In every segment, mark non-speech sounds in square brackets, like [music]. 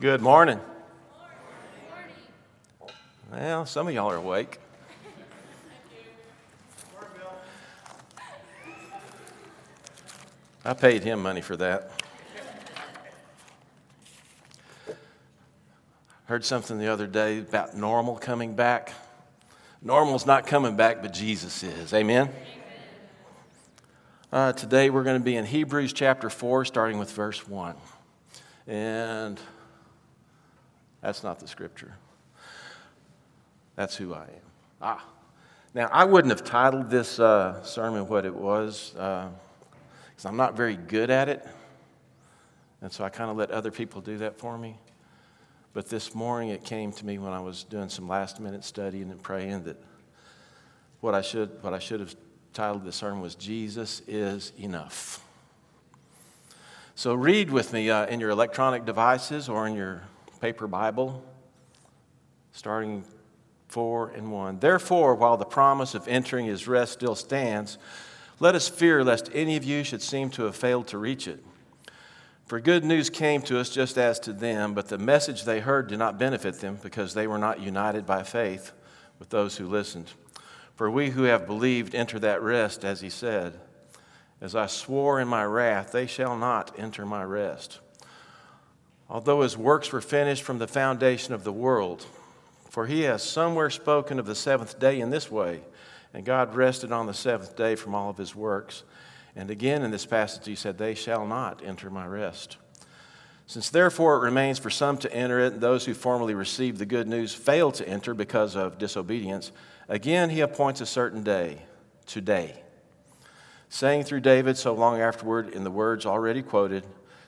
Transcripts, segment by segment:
Good morning. Well, some of y'all are awake. I paid him money for that. Heard something the other day about normal coming back. Normal's not coming back, but Jesus is. Amen? Uh, today we're going to be in Hebrews chapter 4, starting with verse 1. And that's not the scripture. That's who I am. Ah. Now, I wouldn't have titled this uh, sermon what it was because uh, I'm not very good at it. And so I kind of let other people do that for me. But this morning it came to me when I was doing some last minute studying and praying that what I should, what I should have titled this sermon was Jesus is Enough. So read with me uh, in your electronic devices or in your paper Bible, starting 4 and 1. Therefore, while the promise of entering his rest still stands, let us fear lest any of you should seem to have failed to reach it. For good news came to us just as to them, but the message they heard did not benefit them because they were not united by faith with those who listened. For we who have believed enter that rest, as he said, As I swore in my wrath, they shall not enter my rest. Although his works were finished from the foundation of the world, for he has somewhere spoken of the seventh day in this way, and God rested on the seventh day from all of his works. And again in this passage, he said, They shall not enter my rest. Since therefore it remains for some to enter it, and those who formerly received the good news failed to enter because of disobedience, again he appoints a certain day, today, saying through David so long afterward in the words already quoted,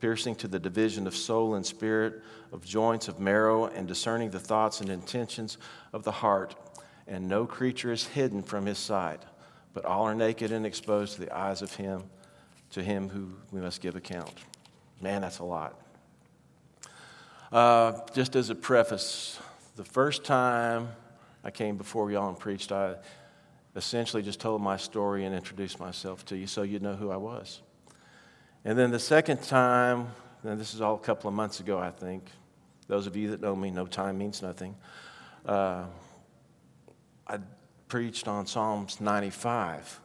piercing to the division of soul and spirit, of joints, of marrow, and discerning the thoughts and intentions of the heart and no creature is hidden from his sight, but all are naked and exposed to the eyes of him, to him who we must give account. Man, that's a lot. Uh, just as a preface, the first time I came before y'all and preached, I essentially just told my story and introduced myself to you so you'd know who I was. And then the second time, and this is all a couple of months ago, I think. Those of you that know me know time means nothing. Uh, I preached on Psalms 95,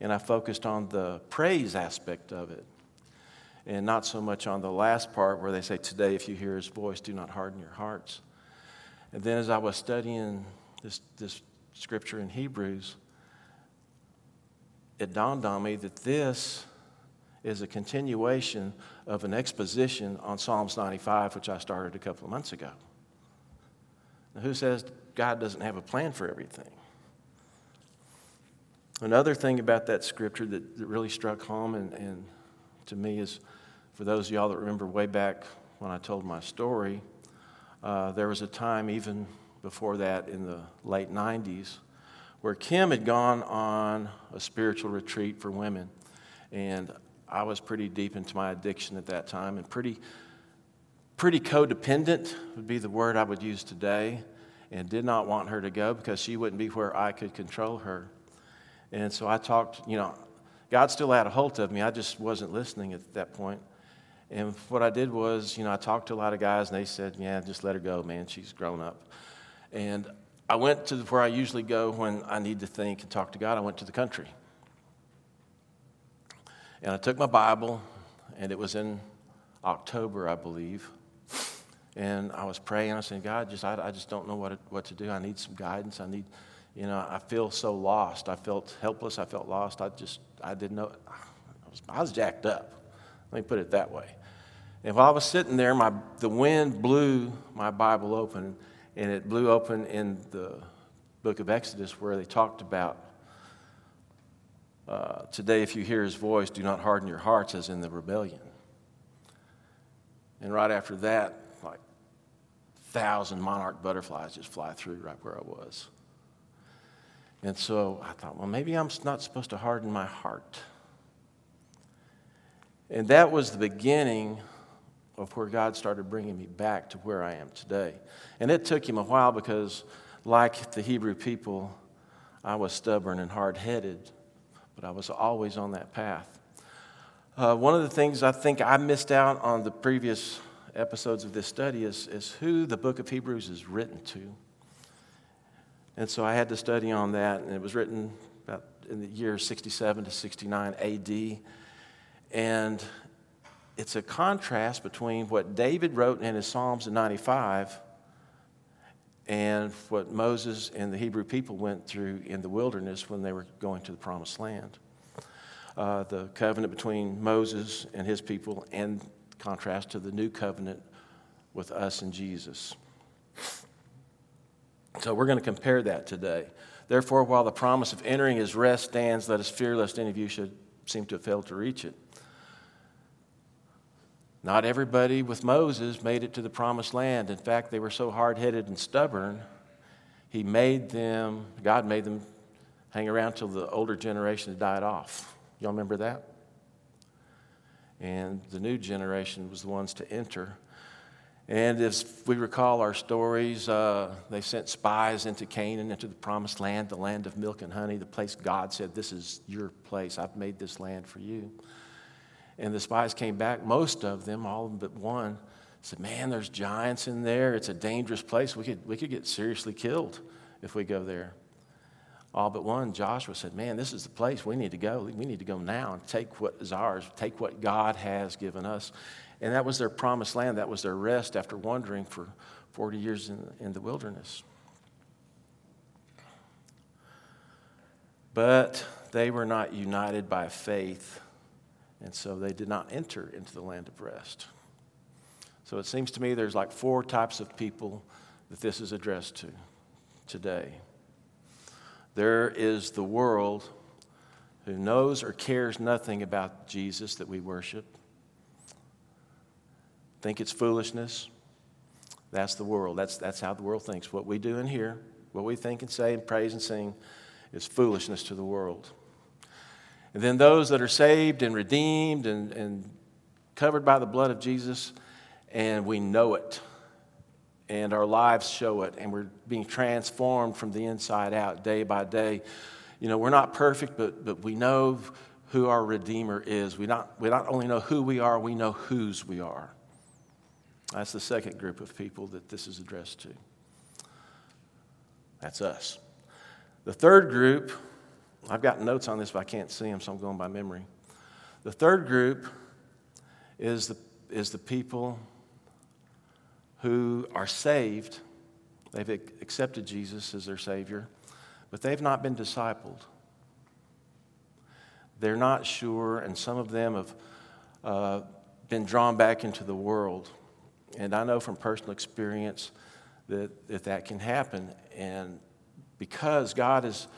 and I focused on the praise aspect of it, and not so much on the last part where they say, Today, if you hear his voice, do not harden your hearts. And then as I was studying this, this scripture in Hebrews, it dawned on me that this is a continuation of an exposition on Psalms 95, which I started a couple of months ago. Now, who says God doesn't have a plan for everything. Another thing about that scripture that, that really struck home and, and to me is for those of y'all that remember way back when I told my story, uh, there was a time even before that in the late 90s where Kim had gone on a spiritual retreat for women. And I was pretty deep into my addiction at that time and pretty, pretty codependent would be the word I would use today and did not want her to go because she wouldn't be where I could control her. And so I talked, you know, God still had a hold of me. I just wasn't listening at that point. And what I did was, you know, I talked to a lot of guys and they said, yeah, just let her go, man. She's grown up. And I went to where I usually go when I need to think and talk to God. I went to the country. And I took my Bible, and it was in October, I believe. And I was praying. I said, God, just I, I just don't know what, what to do. I need some guidance. I need, you know, I feel so lost. I felt helpless. I felt lost. I just, I didn't know. I was, I was jacked up. Let me put it that way. And while I was sitting there, my, the wind blew my Bible open, and it blew open in the book of Exodus where they talked about uh, today, if you hear his voice, do not harden your hearts as in the rebellion. And right after that, like thousand monarch butterflies just fly through right where I was. And so I thought, well, maybe I'm not supposed to harden my heart. And that was the beginning of where God started bringing me back to where I am today. And it took him a while because, like the Hebrew people, I was stubborn and hard headed, but I was always on that path. Uh, one of the things I think I missed out on the previous episodes of this study is, is who the book of Hebrews is written to. And so I had to study on that, and it was written about in the year 67 to 69 AD. And it's a contrast between what David wrote in his Psalms in 95 and what Moses and the Hebrew people went through in the wilderness when they were going to the promised land. Uh, the covenant between Moses and his people, and contrast to the new covenant with us and Jesus. So we're going to compare that today. Therefore, while the promise of entering his rest stands, let us fear lest any of you should seem to have failed to reach it. Not everybody with Moses made it to the promised land. In fact, they were so hard headed and stubborn, he made them, God made them hang around till the older generation died off. Y'all remember that? And the new generation was the ones to enter. And if we recall our stories, uh, they sent spies into Canaan, into the promised land, the land of milk and honey, the place God said, This is your place. I've made this land for you. And the spies came back, most of them, all but one, said, Man, there's giants in there. It's a dangerous place. We could, we could get seriously killed if we go there. All but one, Joshua said, Man, this is the place we need to go. We need to go now and take what is ours, take what God has given us. And that was their promised land. That was their rest after wandering for 40 years in, in the wilderness. But they were not united by faith and so they did not enter into the land of rest. So it seems to me there's like four types of people that this is addressed to today. There is the world who knows or cares nothing about Jesus that we worship. Think it's foolishness. That's the world. That's, that's how the world thinks. What we do in here, what we think and say and praise and sing, is foolishness to the world. And then those that are saved and redeemed and, and covered by the blood of Jesus, and we know it. And our lives show it, and we're being transformed from the inside out day by day. You know, we're not perfect, but, but we know who our Redeemer is. We not, we not only know who we are, we know whose we are. That's the second group of people that this is addressed to. That's us. The third group I've got notes on this, but I can't see them, so I'm going by memory. The third group is the, is the people who are saved. They've accepted Jesus as their Savior, but they've not been discipled. They're not sure, and some of them have uh, been drawn back into the world. And I know from personal experience that, that that can happen. And because God is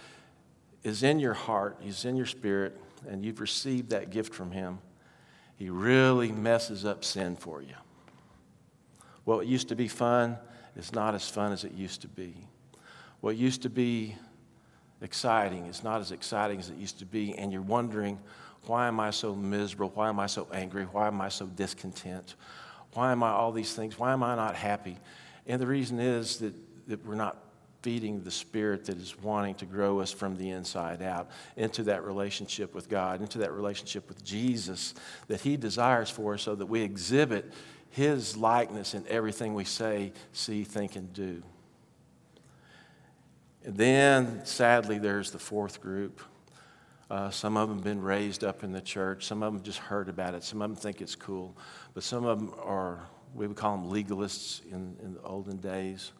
is in your heart, He's in your spirit, and you've received that gift from Him, He really messes up sin for you. What used to be fun is not as fun as it used to be. What used to be exciting is not as exciting as it used to be, and you're wondering, why am I so miserable? Why am I so angry? Why am I so discontent? Why am I all these things? Why am I not happy? And the reason is that, that we're not feeding the spirit that is wanting to grow us from the inside out into that relationship with God, into that relationship with Jesus that He desires for us so that we exhibit His likeness in everything we say, see, think, and do. And then, sadly, there's the fourth group. Uh, some of them have been raised up in the church. Some of them just heard about it. Some of them think it's cool. But some of them are, we would call them legalists in, in the olden days.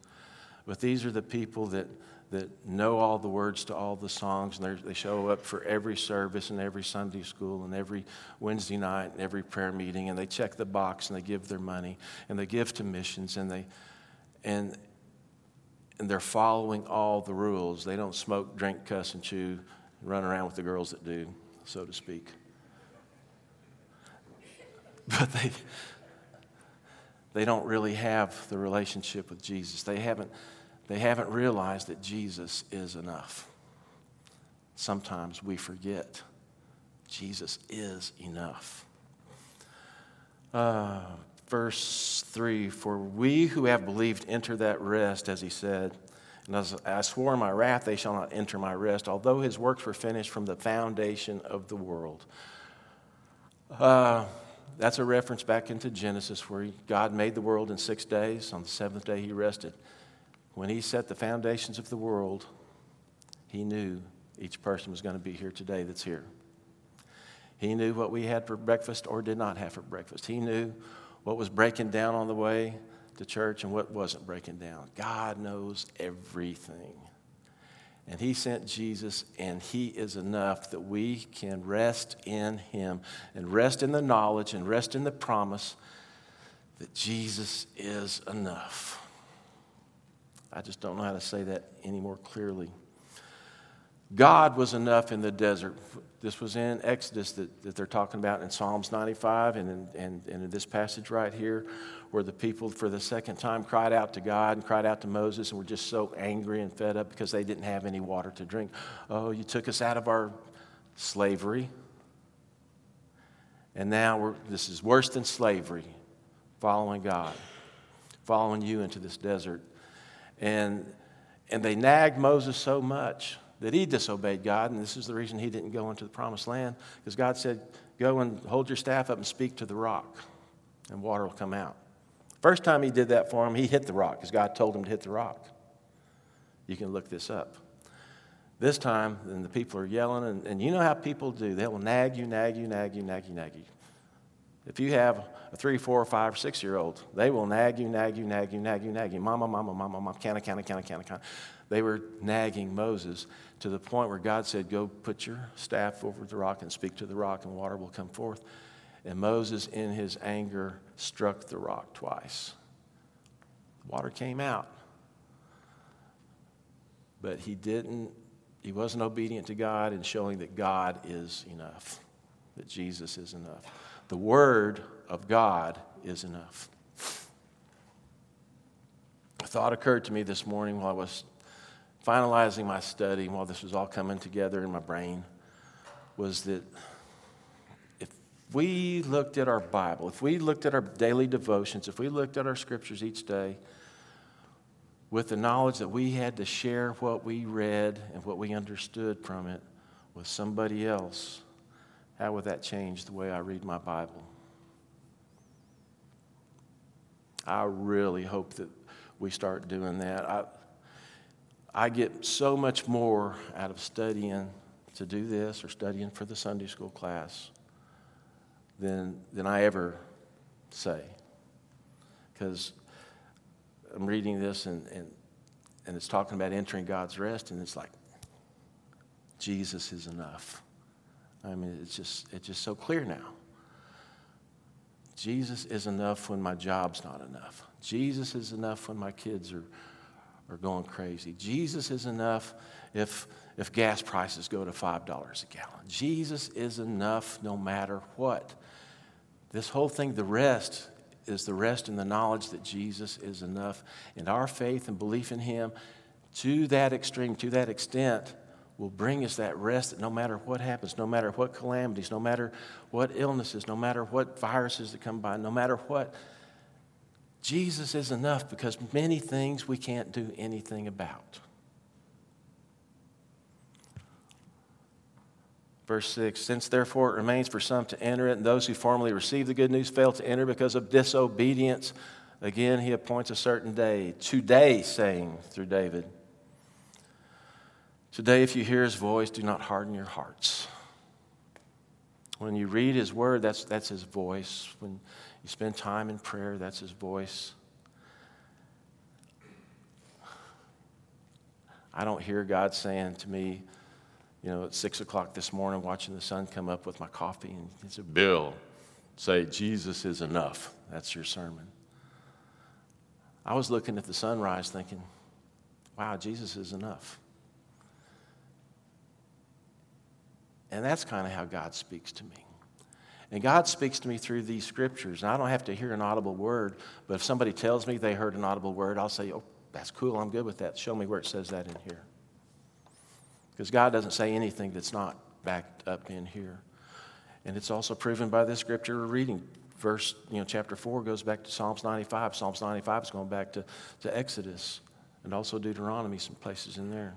But these are the people that, that know all the words to all the songs, and they show up for every service and every Sunday school and every Wednesday night and every prayer meeting, and they check the box and they give their money and they give to missions and they and and they're following all the rules. They don't smoke, drink, cuss, and chew, run around with the girls that do, so to speak. [laughs] But they they don't really have the relationship with Jesus. They haven't, they haven't realized that Jesus is enough. Sometimes we forget Jesus is enough. Uh, verse 3 For we who have believed enter that rest, as he said. And as I swore in my wrath, they shall not enter my rest, although his works were finished from the foundation of the world. Uh, that's a reference back into Genesis where God made the world in six days. On the seventh day, he rested. When he set the foundations of the world, he knew each person was going to be here today that's here. He knew what we had for breakfast or did not have for breakfast. He knew what was breaking down on the way to church and what wasn't breaking down. God knows everything. And He sent Jesus, and He is enough that we can rest in Him and rest in the knowledge and rest in the promise that Jesus is enough. I just don't know how to say that any more clearly. God was enough in the desert. This was in Exodus that, that they're talking about in Psalms 95 and in, and, and in this passage right here, where the people for the second time cried out to God and cried out to Moses and were just so angry and fed up because they didn't have any water to drink. Oh, you took us out of our slavery. And now this is worse than slavery, following God, following you into this desert. And, and they nagged Moses so much that he disobeyed God, and this is the reason he didn't go into the promised land, because God said, Go and hold your staff up and speak to the rock, and water will come out. First time he did that for him, he hit the rock, because God told him to hit the rock. You can look this up. This time, then the people are yelling, and, and you know how people do. They will nag you, nag you, nag you, nag you, nag you. If you have a three, four, five, six year old, they will nag you, nag you, nag you, nag you, nag you. Mama, mama, mama, mama, canna, canna, canna, canna, canna. They were nagging Moses to the point where God said, Go put your staff over the rock and speak to the rock, and water will come forth. And Moses, in his anger, struck the rock twice. Water came out. But he didn't, he wasn't obedient to God in showing that God is enough, that Jesus is enough. The Word of God is enough. A thought occurred to me this morning while I was finalizing my study, while this was all coming together in my brain, was that if we looked at our Bible, if we looked at our daily devotions, if we looked at our scriptures each day with the knowledge that we had to share what we read and what we understood from it with somebody else, how would that change the way I read my Bible? I really hope that we start doing that. I, I get so much more out of studying to do this or studying for the Sunday school class than, than I ever say. Because I'm reading this and, and, and it's talking about entering God's rest, and it's like, Jesus is enough. I mean, it's just, it's just so clear now. Jesus is enough when my job's not enough. Jesus is enough when my kids are, are going crazy. Jesus is enough if, if gas prices go to $5 a gallon. Jesus is enough no matter what. This whole thing, the rest, is the rest in the knowledge that Jesus is enough. And our faith and belief in Him to that extreme, to that extent, will bring us that rest that no matter what happens, no matter what calamities, no matter what illnesses, no matter what viruses that come by, no matter what, Jesus is enough because many things we can't do anything about. Verse 6 Since therefore it remains for some to enter it, and those who formerly received the good news fail to enter because of disobedience, again he appoints a certain day, today, saying through David, Today, if you hear his voice, do not harden your hearts. When you read his word, that's, that's his voice. When you spend time in prayer, that's his voice. I don't hear God saying to me, you know, at six o'clock this morning, watching the sun come up with my coffee, and he said, Bill, say, Jesus is enough. That's your sermon. I was looking at the sunrise thinking, wow, Jesus is enough. And that's kind of how God speaks to me. And God speaks to me through these scriptures. And I don't have to hear an audible word, but if somebody tells me they heard an audible word, I'll say, Oh, that's cool. I'm good with that. Show me where it says that in here. Because God doesn't say anything that's not backed up in here. And it's also proven by this scripture we're reading. Verse, you know, chapter 4 goes back to Psalms 95. Psalms 95 is going back to, to Exodus and also Deuteronomy, some places in there.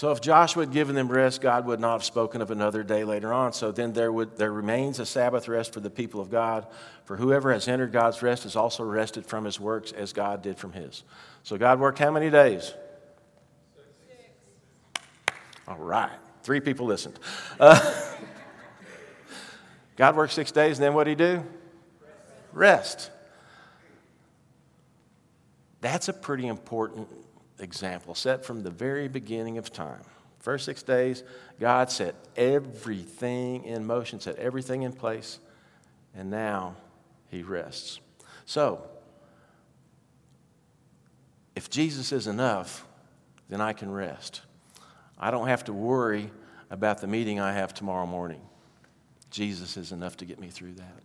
So if Joshua had given them rest, God would not have spoken of another day later on. So then there, would, there remains a Sabbath rest for the people of God. For whoever has entered God's rest is also rested from his works as God did from his. So God worked how many days? Six. All right. Three people listened. Uh, [laughs] God worked six days, and then what did he do? Rest. That's a pretty important example set from the very beginning of time. First six days, God set everything in motion, set everything in place, and now he rests. So, if Jesus is enough, then I can rest. I don't have to worry about the meeting I have tomorrow morning. Jesus is enough to get me through that.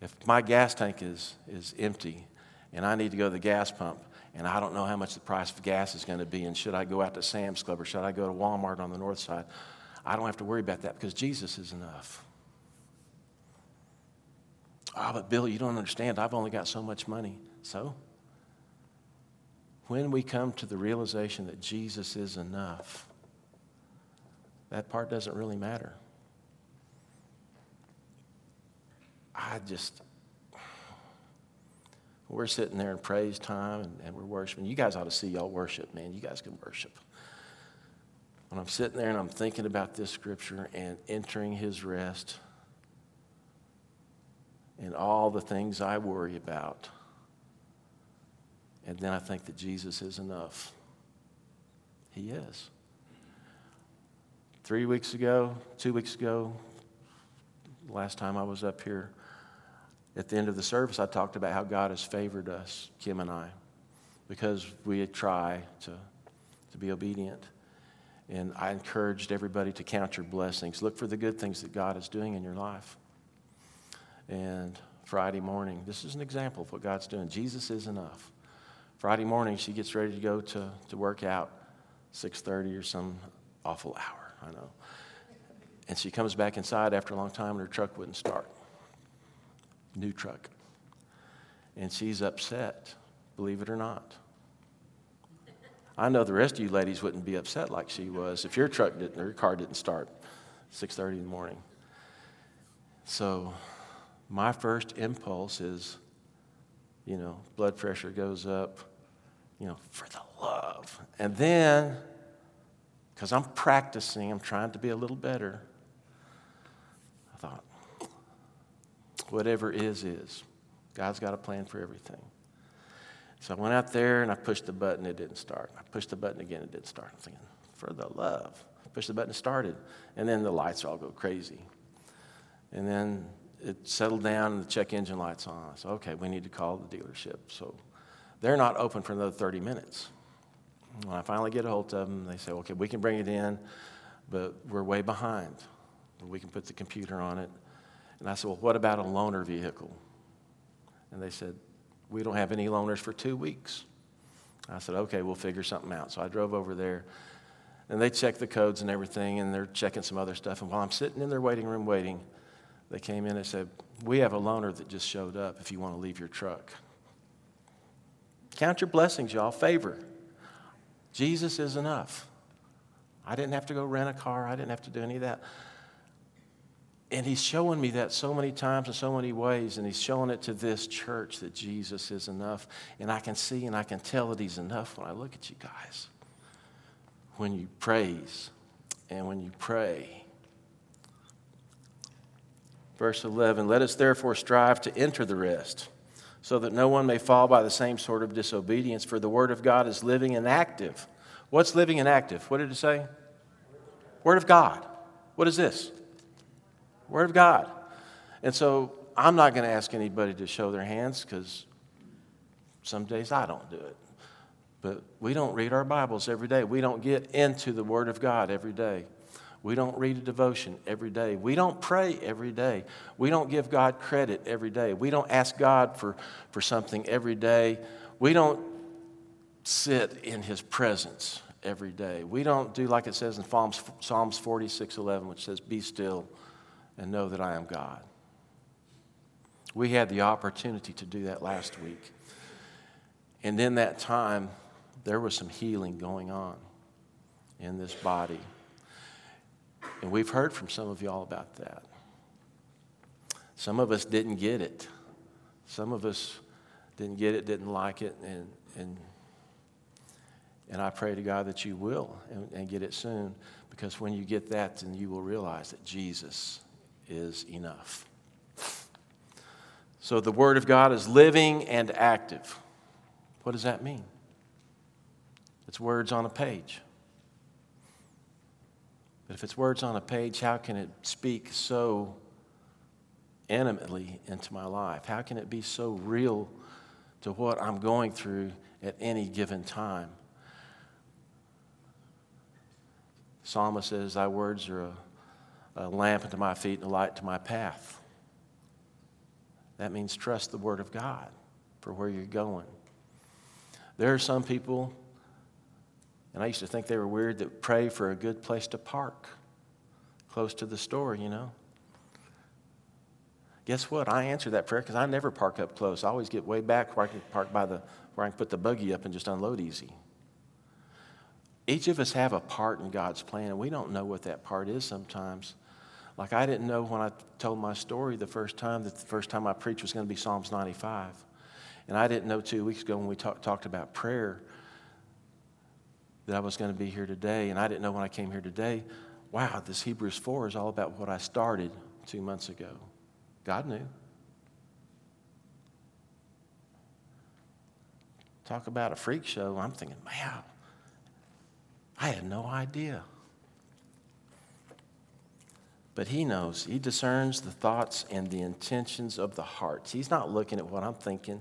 If my gas tank is, is empty and I need to go to the gas pump, and I don't know how much the price of gas is going to be, and should I go out to Sam's Club or should I go to Walmart on the north side? I don't have to worry about that because Jesus is enough. Ah, oh, but Bill, you don't understand. I've only got so much money. So? When we come to the realization that Jesus is enough, that part doesn't really matter. I just, we're sitting there in praise time and, and, we're worshiping. You guys ought to see y'all worship, man. You guys can worship. When I'm sitting there and I'm thinking about this scripture and entering his rest and all the things I worry about, and then I think that Jesus is enough. He is. Three weeks ago, two weeks ago, last time I was up here, at the end of the service, I talked about how God has favored us, Kim and I, because we try to, to be obedient. And I encouraged everybody to count your blessings. Look for the good things that God is doing in your life. And Friday morning, this is an example of what God's doing. Jesus is enough. Friday morning, she gets ready to go to, to work out, 6.30 or some awful hour, I know. And she comes back inside after a long time and her truck wouldn't start new truck. And she's upset, believe it or not. I know the rest of you ladies wouldn't be upset like she was if your truck didn't, or your car didn't start 6:30 in the morning. So, my first impulse is, you know, blood pressure goes up, you know, for the love, and then, because I'm practicing, I'm trying to be a little better. I thought, whatever is, is. God's got a plan for everything. So I went out there and I pushed the button, it didn't start. I pushed the button again, it didn't start. I'm thinking, for the love. I pushed the button, it started. And then the lights all go crazy. And then it settled down and the check engine light's on. I said, okay, we need to call the dealership. So they're not open for another 30 minutes. When I finally get a hold of them, they say, okay, we can bring it in, but we're way behind. We can put the computer on it and I said, Well, what about a loaner vehicle? And they said, We don't have any loaners for two weeks. I said, Okay, we'll figure something out. So I drove over there, and they checked the codes and everything, and they're checking some other stuff. And while I'm sitting in their waiting room waiting, they came in and said, We have a loaner that just showed up if you want to leave your truck. Count your blessings, y'all. Favor. Jesus is enough. I didn't have to go rent a car, I didn't have to do any of that. And he's showing me that so many times in so many ways, and he's showing it to this church that Jesus is enough. And I can see and I can tell that he's enough when I look at you guys. When you praise and when you pray. Verse 11 Let us therefore strive to enter the rest, so that no one may fall by the same sort of disobedience, for the word of God is living and active. What's living and active? What did it say? Word of God. What is this? Word of God. And so I'm not going to ask anybody to show their hands because some days I don't do it. But we don't read our Bibles every day. We don't get into the Word of God every day. We don't read a devotion every day. We don't pray every day. We don't give God credit every day. We don't ask God for, for something every day. We don't sit in His presence every day. We don't do like it says in Psalms, Psalms 46 11, which says, Be still and know that I am God. We had the opportunity to do that last week. And in that time, there was some healing going on in this body. And we've heard from some of y'all about that. Some of us didn't get it. Some of us didn't get it, didn't like it, and, and, and I pray to God that you will and, and get it soon because when you get that, then you will realize that Jesus is enough. So the Word of God is living and active. What does that mean? It's words on a page. But if it's words on a page, how can it speak so intimately into my life? How can it be so real to what I'm going through at any given time? psalmist says, Thy words are a, a lamp unto my feet and a light to my path. That means trust the Word of God for where you're going. There are some people, and I used to think they were weird, that pray for a good place to park close to the store, you know. Guess what? I answer that prayer because I never park up close. I always get way back where I can park by the where I can put the buggy up and just unload easy. Each of us have a part in God's plan, and we don't know what that part is sometimes. Like I didn't know when I told my story the first time that the first time I preached was going to be Psalms 95. And I didn't know two weeks ago when we talk, talked about prayer that I was going to be here today. And I didn't know when I came here today, wow, this Hebrews 4 is all about what I started two months ago. God knew. Talk about a freak show. I'm thinking, wow, I had no idea. But he knows. He discerns the thoughts and the intentions of the hearts. He's not looking at what I'm thinking.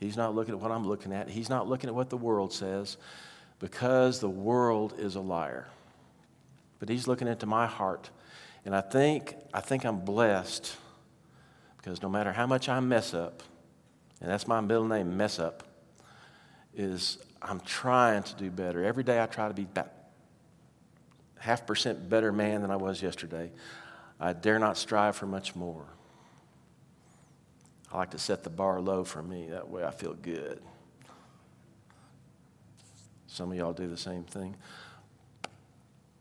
He's not looking at what I'm looking at. He's not looking at what the world says because the world is a liar. But he's looking into my heart. And I think, I think I'm blessed because no matter how much I mess up, and that's my middle name, mess up, is I'm trying to do better. Every day I try to be half percent better man than I was yesterday. I dare not strive for much more. I like to set the bar low for me. That way I feel good. Some of y'all do the same thing.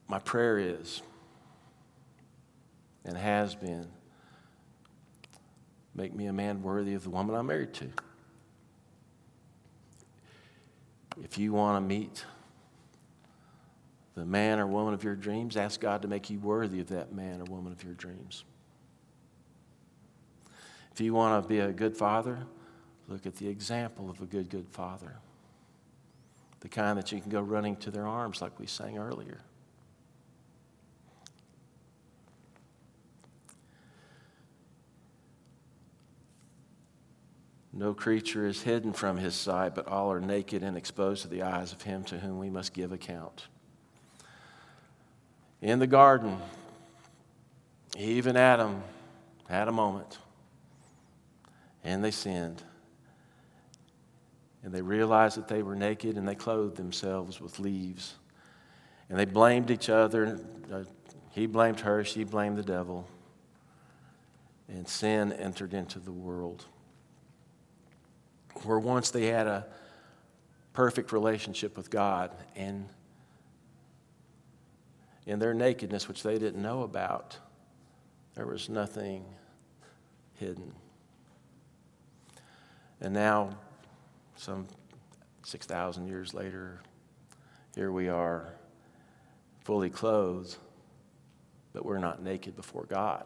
My prayer is, and has been, make me a man worthy of the woman I'm married to. If you want to meet the man or woman of your dreams, ask God to make you worthy of that man or woman of your dreams. If you want to be a good father, look at the example of a good, good father. The kind that you can go running to their arms, like we sang earlier. No creature is hidden from his sight, but all are naked and exposed to the eyes of him to whom we must give account in the garden, even Adam had a moment and they sinned. And they realized that they were naked and they clothed themselves with leaves. And they blamed each other. Uh, he blamed her, she blamed the devil. And sin entered into the world. Where once they had a perfect relationship with God and in their nakedness, which they didn't know about, there was nothing hidden. And now, some 6,000 years later, here we are, fully clothed, but we're not naked before God.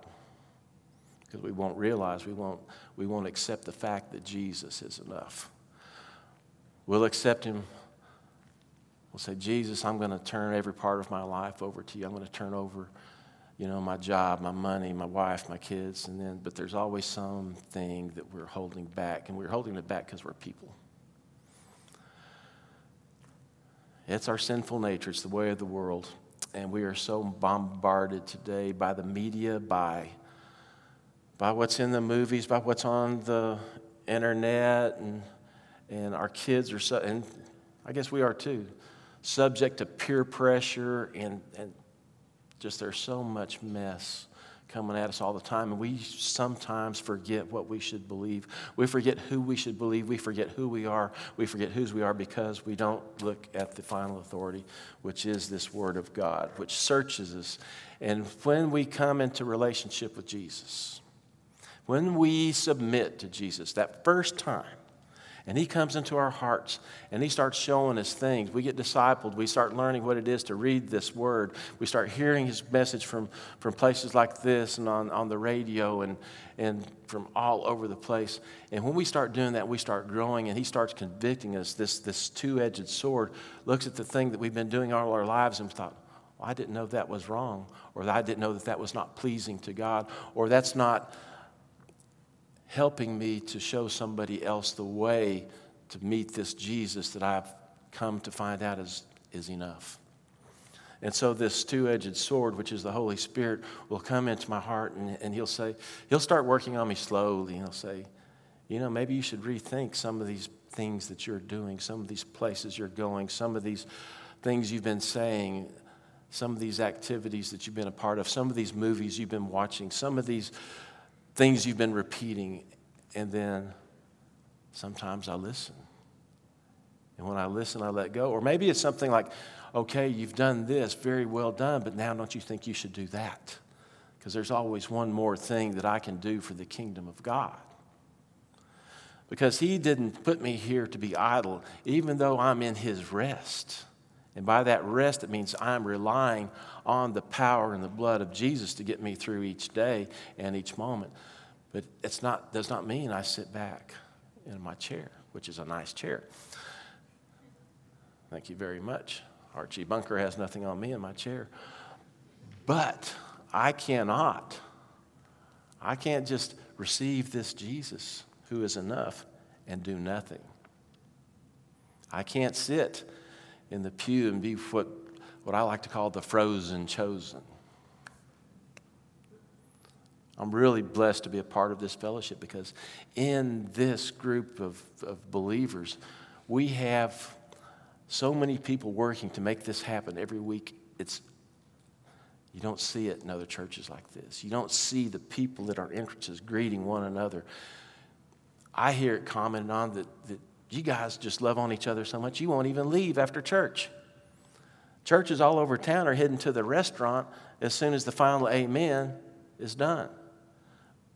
Because we won't realize, we won't, we won't accept the fact that Jesus is enough. We'll accept Him We'll say, Jesus, I'm going to turn every part of my life over to you. I'm going to turn over, you know, my job, my money, my wife, my kids, and then, but there's always something that we're holding back, and we're holding it back because we're people. It's our sinful nature. It's the way of the world. and we are so bombarded today by the media, by, by what's in the movies, by what's on the internet, and, and our kids are so, and I guess we are too, subject to peer pressure, and, and just there's so much mess coming at us all the time, and we sometimes forget what we should believe. We forget who we should believe. We forget who we are. We forget whose we are because we don't look at the final authority, which is this Word of God, which searches us. And when we come into relationship with Jesus, when we submit to Jesus that first time, and He comes into our hearts and He starts showing us things. We get discipled. We start learning what it is to read this Word. We start hearing His message from, from places like this and on, on the radio and, and from all over the place. And when we start doing that, we start growing and He starts convicting us. This, this two edged sword looks at the thing that we've been doing all our lives and thought, well, I didn't know that was wrong, or I didn't know that that was not pleasing to God, or that's not helping me to show somebody else the way to meet this Jesus that I've come to find out is, is enough. And so, this two edged sword, which is the Holy Spirit, will come into my heart and, and He'll say, He'll start working on me slowly. He'll say, You know, maybe you should rethink some of these things that you're doing, some of these places you're going, some of these things you've been saying, some of these activities that you've been a part of, some of these movies you've been watching, some of these things you've been repeating, and then sometimes I listen. And when I listen, I let go. Or maybe it's something like, okay, you've done this, very well done, but now don't you think you should do that? Because there's always one more thing that I can do for the kingdom of God. Because He didn't put me here to be idle, even though I'm in His rest. And by that rest, it means I'm relying on the power and the blood of Jesus to get me through each day and each moment. But it's not, does not mean I sit back in my chair, which is a nice chair. Thank you very much. Archie Bunker has nothing on me in my chair. But I cannot, I can't just receive this Jesus who is enough and do nothing. I can't sit in the pew and be what, what I like to call the frozen chosen. I'm really blessed to be a part of this fellowship because in this group of, of believers, we have so many people working to make this happen every week. It's you don't see it in other churches like this. You don't see the people at our entrances greeting one another. I hear it commented on that, that you guys just love on each other so much you won't even leave after church. Churches all over town are heading to the restaurant as soon as the final amen is done.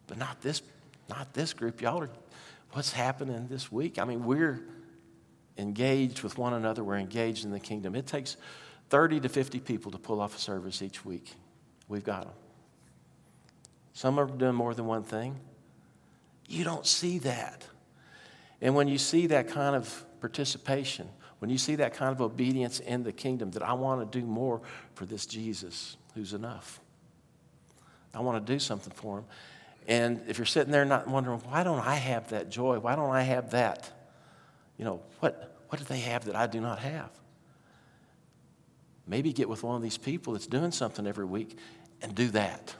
But not this, not this group. Y'all are what's happening this week. I mean, we're engaged with one another, we're engaged in the kingdom. It takes 30 to 50 people to pull off a service each week. We've got them. Some of them are doing more than one thing. You don't see that. And when you see that kind of participation, when you see that kind of obedience in the kingdom, that I want to do more for this Jesus who's enough. I want to do something for him. And if you're sitting there not wondering, why don't I have that joy? Why don't I have that? You know, what, what do they have that I do not have? Maybe get with one of these people that's doing something every week and do that.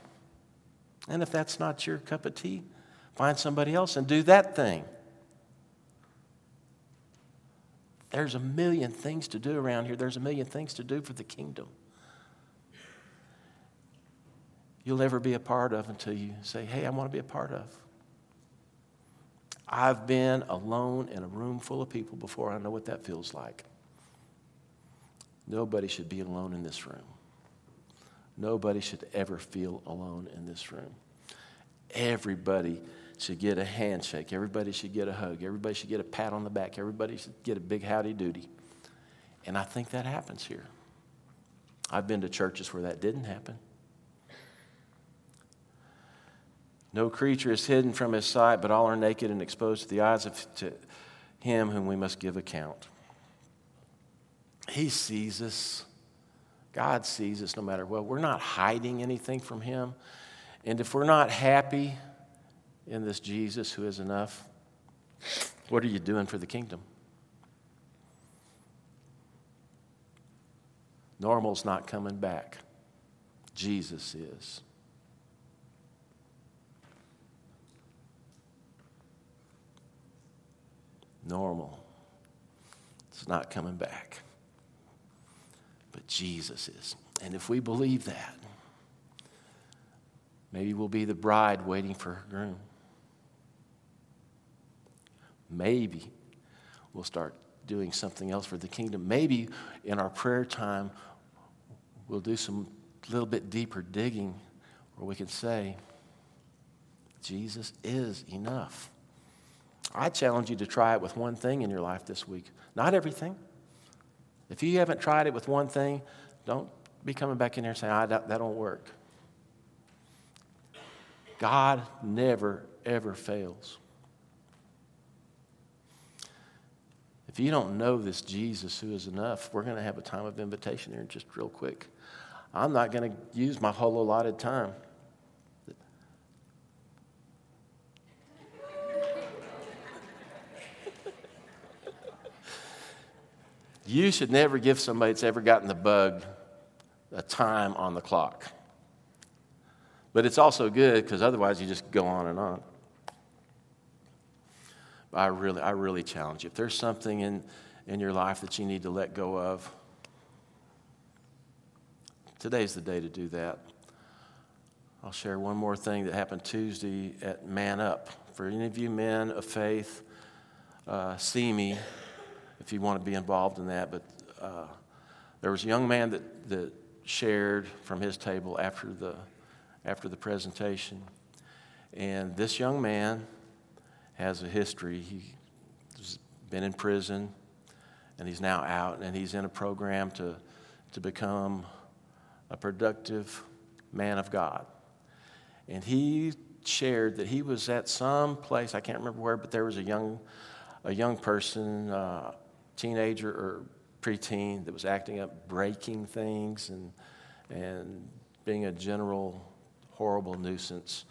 And if that's not your cup of tea, find somebody else and do that thing. There's a million things to do around here. There's a million things to do for the kingdom. You'll never be a part of until you say, Hey, I want to be a part of. I've been alone in a room full of people before I know what that feels like. Nobody should be alone in this room. Nobody should ever feel alone in this room. Everybody should get a handshake. Everybody should get a hug. Everybody should get a pat on the back. Everybody should get a big howdy doody. And I think that happens here. I've been to churches where that didn't happen. No creature is hidden from his sight, but all are naked and exposed to the eyes of to him whom we must give account. He sees us. God sees us no matter what. We're not hiding anything from him. And if we're not happy in this Jesus who is enough, what are you doing for the kingdom? Normal's not coming back. Jesus is. Normal. It's not coming back. But Jesus is. And if we believe that, maybe we'll be the bride waiting for her groom. Maybe we'll start doing something else for the kingdom. Maybe in our prayer time, we'll do some little bit deeper digging where we can say, Jesus is enough. I challenge you to try it with one thing in your life this week. Not everything. If you haven't tried it with one thing, don't be coming back in here saying, ah, that, that don't work. God never, ever fails. If you don't know this Jesus who is enough, we're going to have a time of invitation here just real quick. I'm not going to use my whole allotted time. You should never give somebody that's ever gotten the bug a time on the clock. But it's also good because otherwise you just go on and on. I really, I really challenge you. If there's something in, in your life that you need to let go of, today's the day to do that. I'll share one more thing that happened Tuesday at Man Up. For any of you men of faith, uh, see me if you want to be involved in that. But uh, there was a young man that, that shared from his table after the, after the presentation. And this young man has a history. He's been in prison and he's now out and he's in a program to, to become a productive man of God. And he shared that he was at some place, I can't remember where, but there was a young, a young person, uh, teenager or preteen that was acting up, breaking things, and, and being a general horrible nuisance.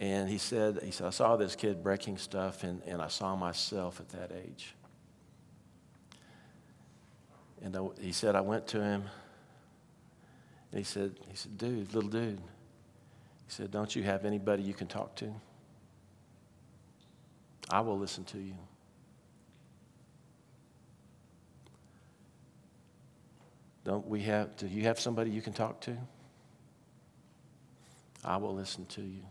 And he said, he said, I saw this kid breaking stuff, and, and I saw myself at that age. And I, he said, I went to him, and he said, he said, dude, little dude, he said, don't you have anybody you can talk to? I will listen to you. Don't we have, do you have somebody you can talk to? I will listen to you.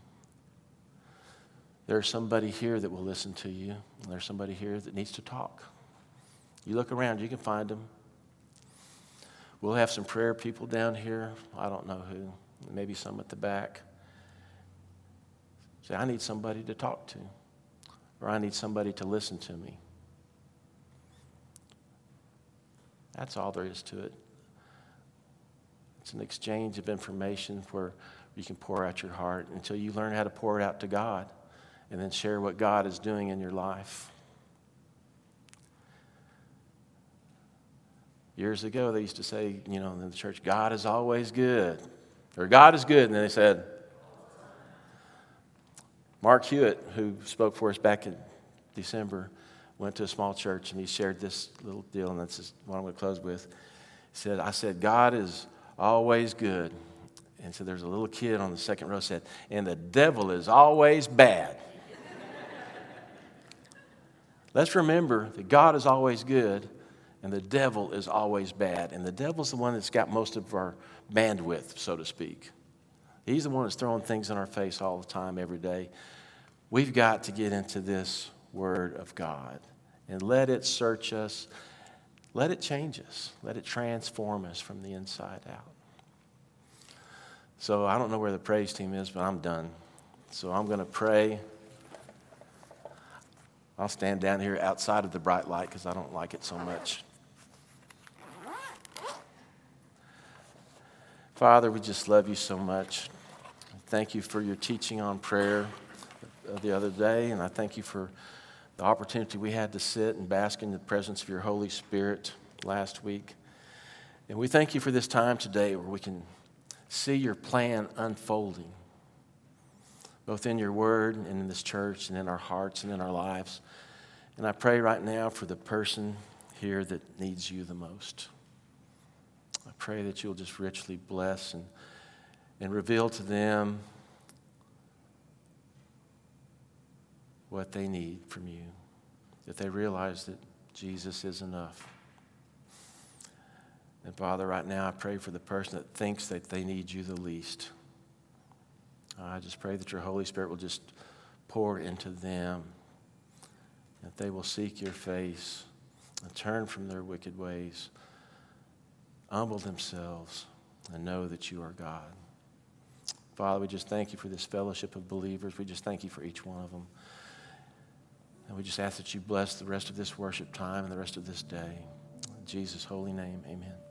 There's somebody here that will listen to you. There's somebody here that needs to talk. You look around, you can find them. We'll have some prayer people down here. I don't know who, maybe some at the back. Say, I need somebody to talk to, or I need somebody to listen to me. That's all there is to it. It's an exchange of information where you can pour out your heart until you learn how to pour it out to God and then share what God is doing in your life. Years ago, they used to say, you know, in the church, God is always good, or God is good. And then they said, Mark Hewitt, who spoke for us back in December, went to a small church and he shared this little deal, and that's what I'm going to close with. He said, I said, God is always good. And so there's a little kid on the second row said, and the devil is always bad. Let's remember that God is always good and the devil is always bad. And the devil's the one that's got most of our bandwidth, so to speak. He's the one that's throwing things in our face all the time, every day. We've got to get into this Word of God and let it search us let it change us, let it transform us from the inside out. So I don't know where the praise team is, but I'm done. So I'm going to pray. I'll stand down here outside of the bright light because I don't like it so much. Father, we just love you so much. Thank you for your teaching on prayer the other day, and I thank you for the opportunity we had to sit and bask in the presence of your Holy Spirit last week. And we thank you for this time today where we can see your plan unfolding, both in your word and in this church and in our hearts and in our lives. And I pray right now for the person here that needs you the most. I pray that you'll just richly bless and, and reveal to them what they need from you, that they realize that Jesus is enough. And Father, right now I pray for the person that thinks that they need you the least. I just pray that your Holy Spirit will just pour into them, that they will seek your face and turn from their wicked ways, humble themselves, and know that you are God. Father, we just thank you for this fellowship of believers. We just thank you for each one of them. And we just ask that you bless the rest of this worship time and the rest of this day. In Jesus' holy name, amen.